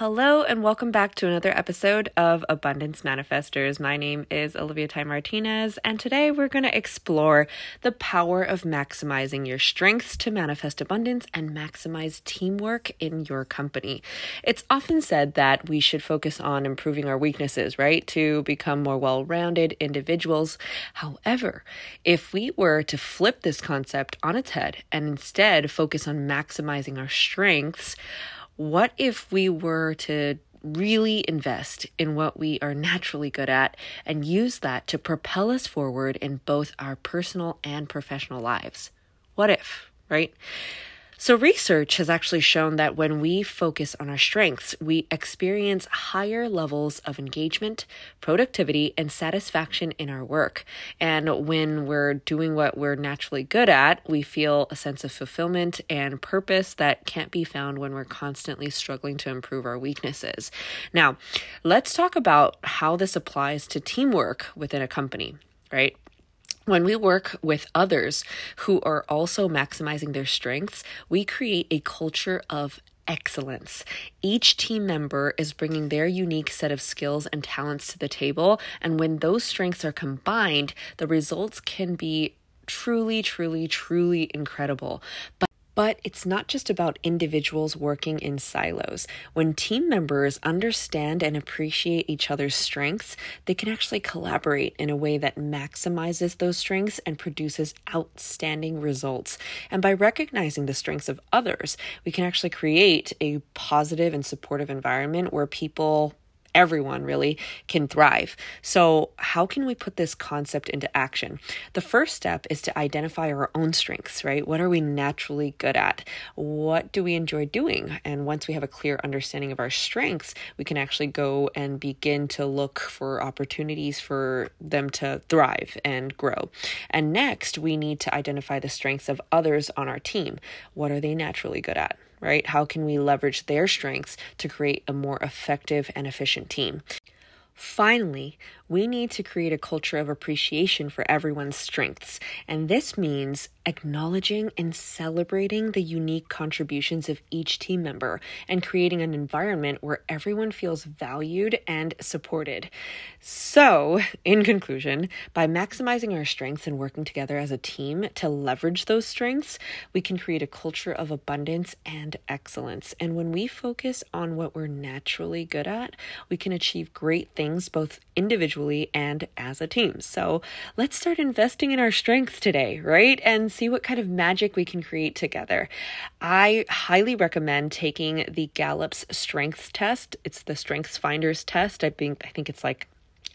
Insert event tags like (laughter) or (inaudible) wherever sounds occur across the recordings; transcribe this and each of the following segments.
Hello, and welcome back to another episode of Abundance Manifestors. My name is Olivia Ty Martinez, and today we're going to explore the power of maximizing your strengths to manifest abundance and maximize teamwork in your company. It's often said that we should focus on improving our weaknesses, right, to become more well rounded individuals. However, if we were to flip this concept on its head and instead focus on maximizing our strengths, what if we were to really invest in what we are naturally good at and use that to propel us forward in both our personal and professional lives? What if, right? So, research has actually shown that when we focus on our strengths, we experience higher levels of engagement, productivity, and satisfaction in our work. And when we're doing what we're naturally good at, we feel a sense of fulfillment and purpose that can't be found when we're constantly struggling to improve our weaknesses. Now, let's talk about how this applies to teamwork within a company, right? When we work with others who are also maximizing their strengths, we create a culture of excellence. Each team member is bringing their unique set of skills and talents to the table, and when those strengths are combined, the results can be truly, truly, truly incredible. But but it's not just about individuals working in silos. When team members understand and appreciate each other's strengths, they can actually collaborate in a way that maximizes those strengths and produces outstanding results. And by recognizing the strengths of others, we can actually create a positive and supportive environment where people everyone really can thrive. So, how can we put this concept into action? The first step is to identify our own strengths, right? What are we naturally good at? What do we enjoy doing? And once we have a clear understanding of our strengths, we can actually go and begin to look for opportunities for them to thrive and grow. And next, we need to identify the strengths of others on our team. What are they naturally good at? Right? How can we leverage their strengths to create a more effective and efficient team? Finally, we need to create a culture of appreciation for everyone's strengths, and this means acknowledging and celebrating the unique contributions of each team member and creating an environment where everyone feels valued and supported. So, in conclusion, by maximizing our strengths and working together as a team to leverage those strengths, we can create a culture of abundance and excellence. And when we focus on what we're naturally good at, we can achieve great things both individually and as a team. So, let's start investing in our strengths today, right? And see what kind of magic we can create together. I highly recommend taking the Gallup's strengths test. It's the Strengths Finders test. I think I think it's like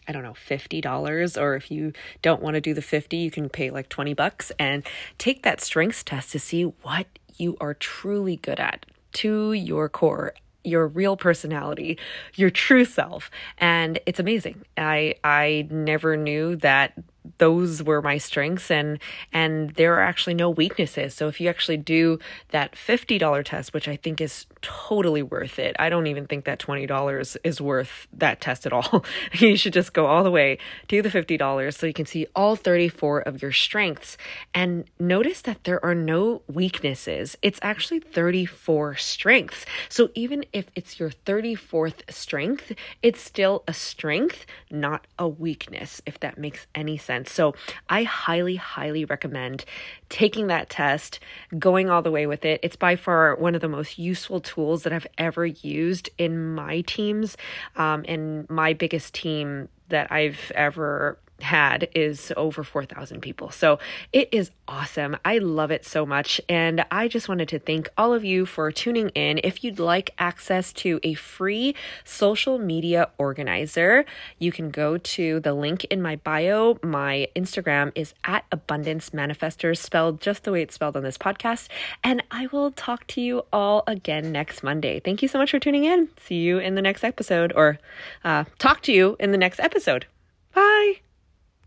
I don't know, $50 or if you don't want to do the 50, you can pay like 20 bucks and take that strengths test to see what you are truly good at to your core your real personality, your true self. And it's amazing. I I never knew that those were my strengths and and there are actually no weaknesses. So if you actually do that $50 test which i think is totally worth it i don't even think that $20 is worth that test at all. (laughs) You should just go all the way to the $50 so you can see all 34 of your strengths. And notice that there are no weaknesses. It's actually 34 strengths. So even if it's your 34th strength it's still a strength not a weakness if that makes any sense sense. So I highly, highly recommend taking that test, going all the way with it. It's by far one of the most useful tools that I've ever used in my teams. Um, and my biggest team that I've ever had is over 4,000 people. So it is awesome. I love it so much. And I just wanted to thank all of you for tuning in. If you'd like access to a free social media organizer, you can go to the link in my bio. My Instagram is at Abundance Manifestors, spelled just the way it's spelled on this podcast. And I will talk to you all again next Monday. Thank you so much for tuning in. See you in the next episode, or uh, talk to you in the next episode. Bye.